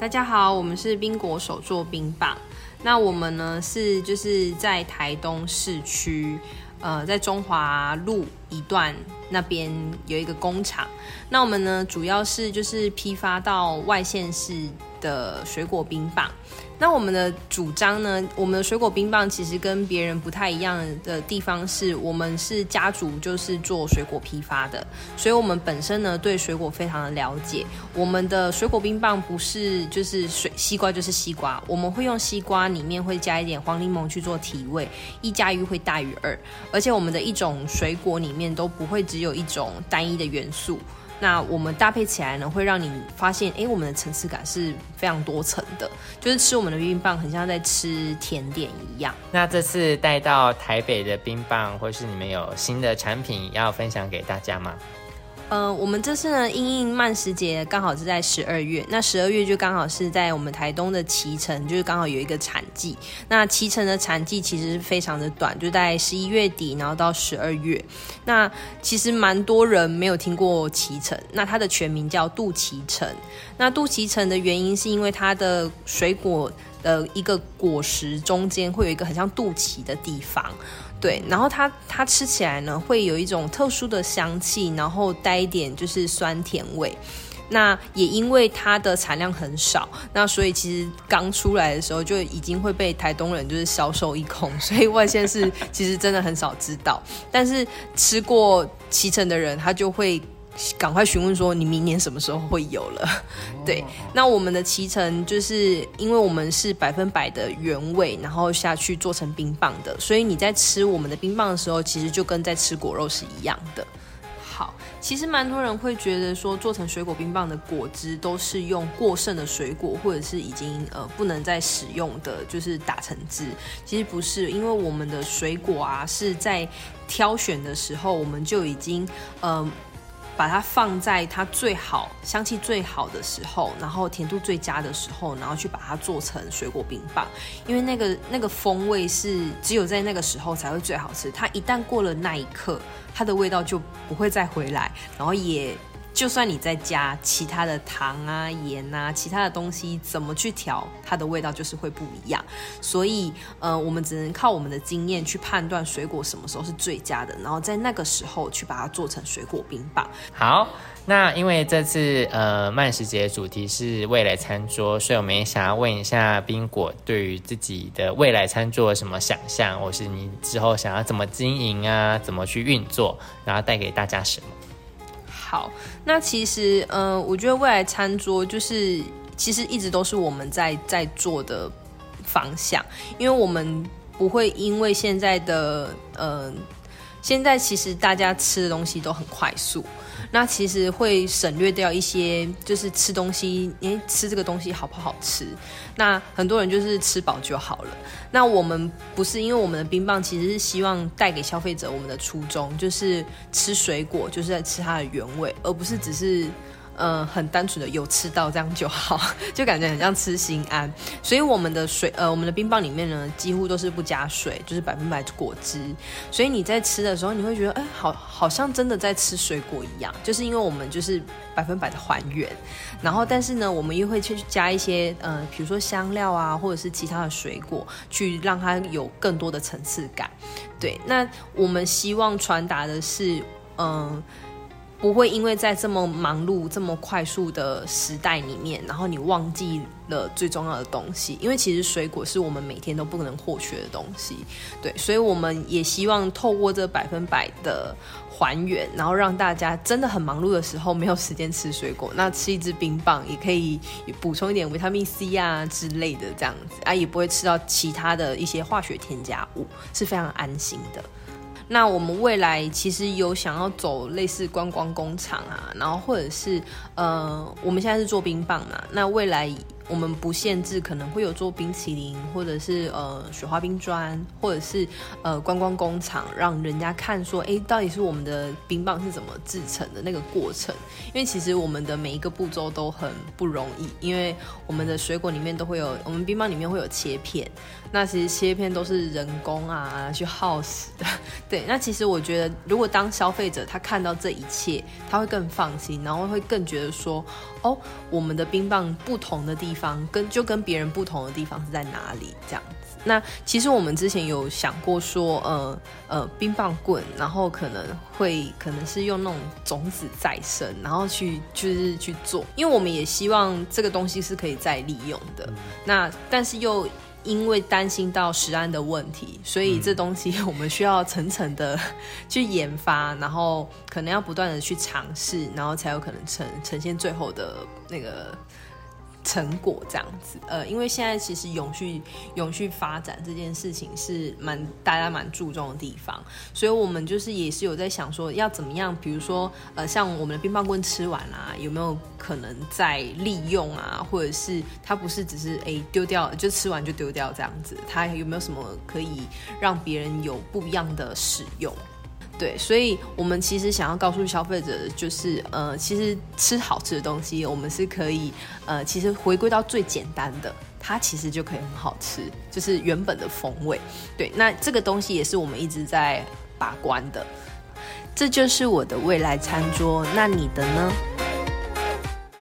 大家好，我们是冰果手做冰棒。那我们呢是就是在台东市区，呃，在中华路一段那边有一个工厂。那我们呢主要是就是批发到外县市的水果冰棒。那我们的主张呢？我们的水果冰棒其实跟别人不太一样的地方是，我们是家族就是做水果批发的，所以我们本身呢对水果非常的了解。我们的水果冰棒不是就是水西瓜就是西瓜，我们会用西瓜里面会加一点黄柠檬去做提味，一加一会大于二，而且我们的一种水果里面都不会只有一种单一的元素。那我们搭配起来呢，会让你发现，哎，我们的层次感是非常多层的，就是吃我们的冰棒，很像在吃甜点一样。那这次带到台北的冰棒，或是你们有新的产品要分享给大家吗？呃，我们这次呢，因应慢时节刚好是在十二月，那十二月就刚好是在我们台东的脐橙，就是刚好有一个产季。那脐橙的产季其实是非常的短，就在十一月底，然后到十二月。那其实蛮多人没有听过脐橙，那它的全名叫杜脐橙。那杜脐橙的原因是因为它的水果的一个果实中间会有一个很像肚脐的地方。对，然后它它吃起来呢，会有一种特殊的香气，然后带一点就是酸甜味。那也因为它的产量很少，那所以其实刚出来的时候就已经会被台东人就是销售一空，所以外县市其实真的很少知道。但是吃过脐橙的人，他就会。赶快询问说你明年什么时候会有了？对，那我们的脐橙就是因为我们是百分百的原味，然后下去做成冰棒的，所以你在吃我们的冰棒的时候，其实就跟在吃果肉是一样的。好，其实蛮多人会觉得说做成水果冰棒的果汁都是用过剩的水果，或者是已经呃不能再使用的，就是打成汁。其实不是，因为我们的水果啊是在挑选的时候，我们就已经呃。把它放在它最好、香气最好的时候，然后甜度最佳的时候，然后去把它做成水果冰棒，因为那个那个风味是只有在那个时候才会最好吃。它一旦过了那一刻，它的味道就不会再回来，然后也。就算你再加其他的糖啊、盐啊、其他的东西，怎么去调，它的味道就是会不一样。所以，呃，我们只能靠我们的经验去判断水果什么时候是最佳的，然后在那个时候去把它做成水果冰棒。好，那因为这次呃慢食节主题是未来餐桌，所以我们也想要问一下冰果对于自己的未来餐桌有什么想象，或是你之后想要怎么经营啊，怎么去运作，然后带给大家什么？好，那其实，嗯，我觉得未来餐桌就是，其实一直都是我们在在做的方向，因为我们不会因为现在的，嗯，现在其实大家吃的东西都很快速。那其实会省略掉一些，就是吃东西，诶，吃这个东西好不好吃？那很多人就是吃饱就好了。那我们不是，因为我们的冰棒其实是希望带给消费者我们的初衷，就是吃水果，就是在吃它的原味，而不是只是。呃，很单纯的有吃到这样就好，就感觉很像吃心安。所以我们的水，呃，我们的冰棒里面呢，几乎都是不加水，就是百分百果汁。所以你在吃的时候，你会觉得，哎，好，好像真的在吃水果一样。就是因为我们就是百分百的还原，然后但是呢，我们又会去加一些，呃，比如说香料啊，或者是其他的水果，去让它有更多的层次感。对，那我们希望传达的是，嗯。不会因为在这么忙碌、这么快速的时代里面，然后你忘记了最重要的东西。因为其实水果是我们每天都不可能获取的东西，对，所以我们也希望透过这百分百的还原，然后让大家真的很忙碌的时候没有时间吃水果，那吃一支冰棒也可以补充一点维他命 C 啊之类的，这样子啊也不会吃到其他的一些化学添加物，是非常安心的。那我们未来其实有想要走类似观光工厂啊，然后或者是呃，我们现在是做冰棒嘛，那未来。我们不限制，可能会有做冰淇淋，或者是呃雪花冰砖，或者是呃观光工厂，让人家看说，哎，到底是我们的冰棒是怎么制成的那个过程。因为其实我们的每一个步骤都很不容易，因为我们的水果里面都会有，我们冰棒里面会有切片，那其实切片都是人工啊去耗时的。对，那其实我觉得，如果当消费者他看到这一切，他会更放心，然后会更觉得说，哦，我们的冰棒不同的地方。方跟就跟别人不同的地方是在哪里这样子。那其实我们之前有想过说，呃呃，冰棒棍，然后可能会可能是用那种种子再生，然后去就是去做，因为我们也希望这个东西是可以再利用的。那但是又因为担心到食安的问题，所以这东西我们需要层层的 去研发，然后可能要不断的去尝试，然后才有可能呈呈现最后的那个。成果这样子，呃，因为现在其实永续永续发展这件事情是蛮大家蛮注重的地方，所以我们就是也是有在想说要怎么样，比如说呃，像我们的冰棒棍吃完啦，有没有可能再利用啊，或者是它不是只是哎丢掉就吃完就丢掉这样子，它有没有什么可以让别人有不一样的使用？对，所以我们其实想要告诉消费者的就是，呃，其实吃好吃的东西，我们是可以，呃，其实回归到最简单的，它其实就可以很好吃，就是原本的风味。对，那这个东西也是我们一直在把关的。这就是我的未来餐桌，那你的呢？